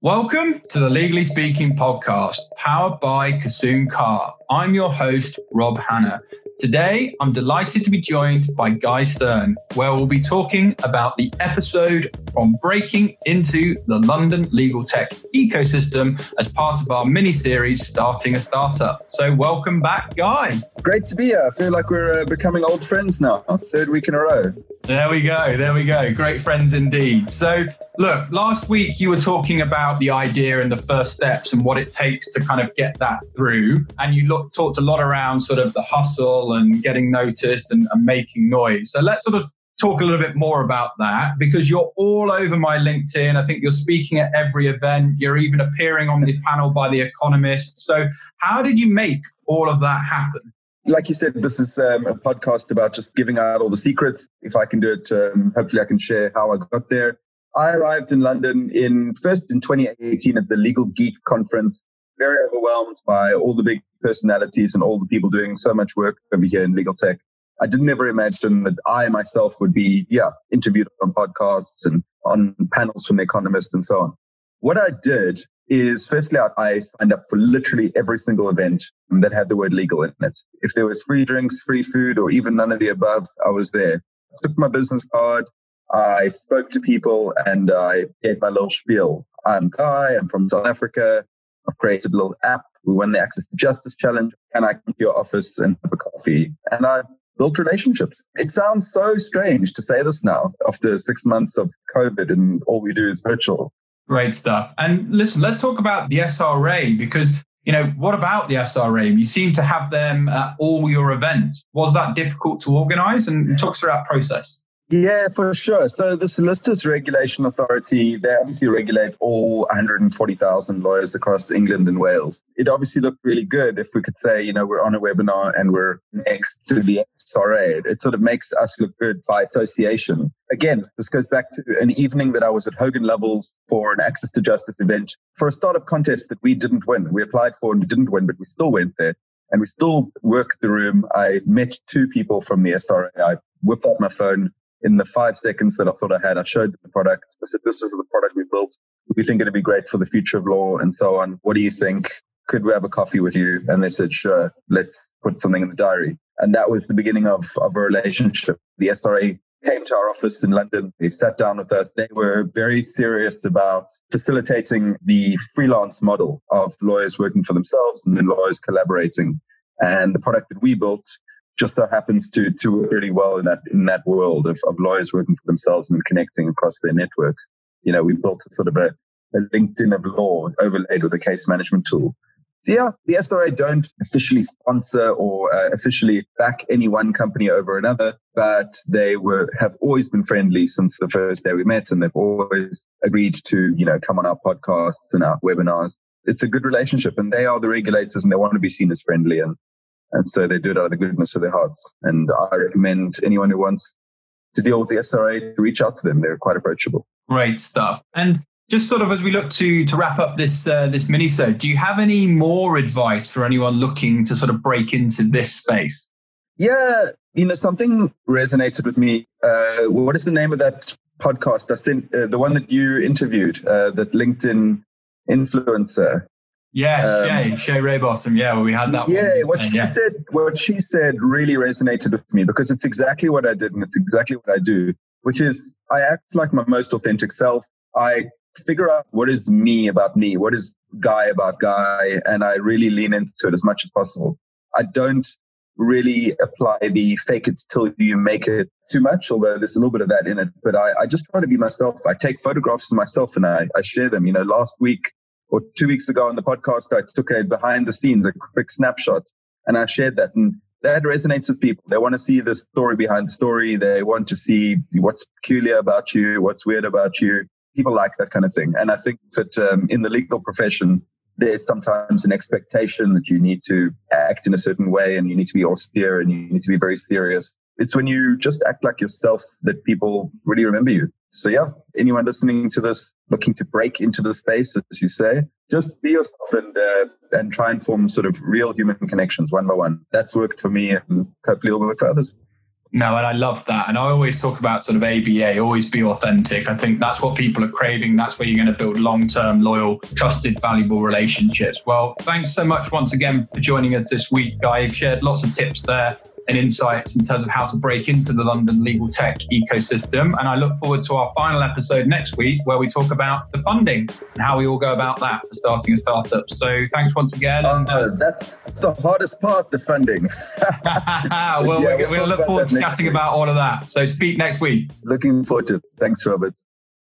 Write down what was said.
Welcome to the Legally Speaking podcast, powered by Kissoon Carr. I'm your host, Rob Hanna. Today, I'm delighted to be joined by Guy Stern, where we'll be talking about the episode from breaking into the London legal tech ecosystem as part of our mini series, Starting a Startup. So, welcome back, Guy. Great to be here. I feel like we're uh, becoming old friends now, third week in a row. There we go. There we go. Great friends indeed. So, look, last week you were talking about the idea and the first steps and what it takes to kind of get that through. And you look, talked a lot around sort of the hustle and getting noticed and, and making noise. So, let's sort of talk a little bit more about that because you're all over my LinkedIn. I think you're speaking at every event. You're even appearing on the panel by The Economist. So, how did you make all of that happen? Like you said, this is um, a podcast about just giving out all the secrets. If I can do it, um, hopefully I can share how I got there. I arrived in London in first in 2018 at the Legal Geek conference, very overwhelmed by all the big personalities and all the people doing so much work over here in legal tech. I didn't ever imagine that I myself would be, yeah, interviewed on podcasts and on panels from The Economist and so on. What I did is firstly, I signed up for literally every single event that had the word legal in it. If there was free drinks, free food, or even none of the above, I was there. I took my business card. I spoke to people and I gave my little spiel. I'm Guy. I'm from South Africa. I've created a little app. We won the Access to Justice Challenge. Can I come to your office and have a coffee? And I built relationships. It sounds so strange to say this now after six months of COVID and all we do is virtual. Great stuff. And listen, let's talk about the SRA because, you know, what about the SRA? You seem to have them at all your events. Was that difficult to organize and talk through that process? Yeah, for sure. So the Solicitors Regulation Authority, they obviously regulate all 140,000 lawyers across England and Wales. It obviously looked really good if we could say, you know, we're on a webinar and we're next to the SRA. It sort of makes us look good by association. Again, this goes back to an evening that I was at Hogan Lovells for an Access to Justice event for a startup contest that we didn't win. We applied for and we didn't win, but we still went there and we still worked the room. I met two people from the SRA. I whipped out my phone, in the five seconds that I thought I had, I showed them the product. I said, this is the product we built. We think it'd be great for the future of law and so on. What do you think? Could we have a coffee with you? And they said, sure, let's put something in the diary. And that was the beginning of, of a relationship. The SRA came to our office in London. They sat down with us. They were very serious about facilitating the freelance model of lawyers working for themselves and then lawyers collaborating. And the product that we built just so happens to to work really well in that in that world of, of lawyers working for themselves and connecting across their networks. You know, we built a sort of a, a LinkedIn of law overlaid with a case management tool. So yeah, the SRA don't officially sponsor or uh, officially back any one company over another, but they were have always been friendly since the first day we met, and they've always agreed to you know come on our podcasts and our webinars. It's a good relationship, and they are the regulators, and they want to be seen as friendly. And and so they do it out of the goodness of their hearts. And I recommend anyone who wants to deal with the SRA to reach out to them. They're quite approachable. Great stuff. And just sort of as we look to to wrap up this uh, this mini so do you have any more advice for anyone looking to sort of break into this space? Yeah, you know, something resonated with me. Uh, what is the name of that podcast? I sent uh, the one that you interviewed, uh, that LinkedIn influencer. Yeah, um, Shay, Shay Raybottom. Yeah, well, we had that. Yeah, one. what she yeah. said, what she said really resonated with me because it's exactly what I did and it's exactly what I do, which is I act like my most authentic self. I figure out what is me about me, what is Guy about Guy, and I really lean into it as much as possible. I don't really apply the fake it till you make it too much, although there's a little bit of that in it. But I, I just try to be myself. I take photographs of myself and I, I share them. You know, last week or two weeks ago on the podcast, I took a behind the scenes, a quick snapshot, and I shared that. And that resonates with people. They want to see the story behind the story. They want to see what's peculiar about you, what's weird about you. People like that kind of thing. And I think that um, in the legal profession, there's sometimes an expectation that you need to act in a certain way and you need to be austere and you need to be very serious. It's when you just act like yourself that people really remember you. So yeah, anyone listening to this, looking to break into the space, as you say, just be yourself and uh, and try and form sort of real human connections one by one. That's worked for me, and hopefully will work for others. No, and I love that. And I always talk about sort of ABA, always be authentic. I think that's what people are craving. That's where you're going to build long term, loyal, trusted, valuable relationships. Well, thanks so much once again for joining us this week, Guy. You've shared lots of tips there and insights in terms of how to break into the London legal tech ecosystem. And I look forward to our final episode next week where we talk about the funding and how we all go about that for starting a startup. So thanks once again. Uh, uh, that's the hardest part, the funding. well, yeah, we'll, we'll look forward to chatting week. about all of that. So speak next week. Looking forward to it. Thanks, Robert.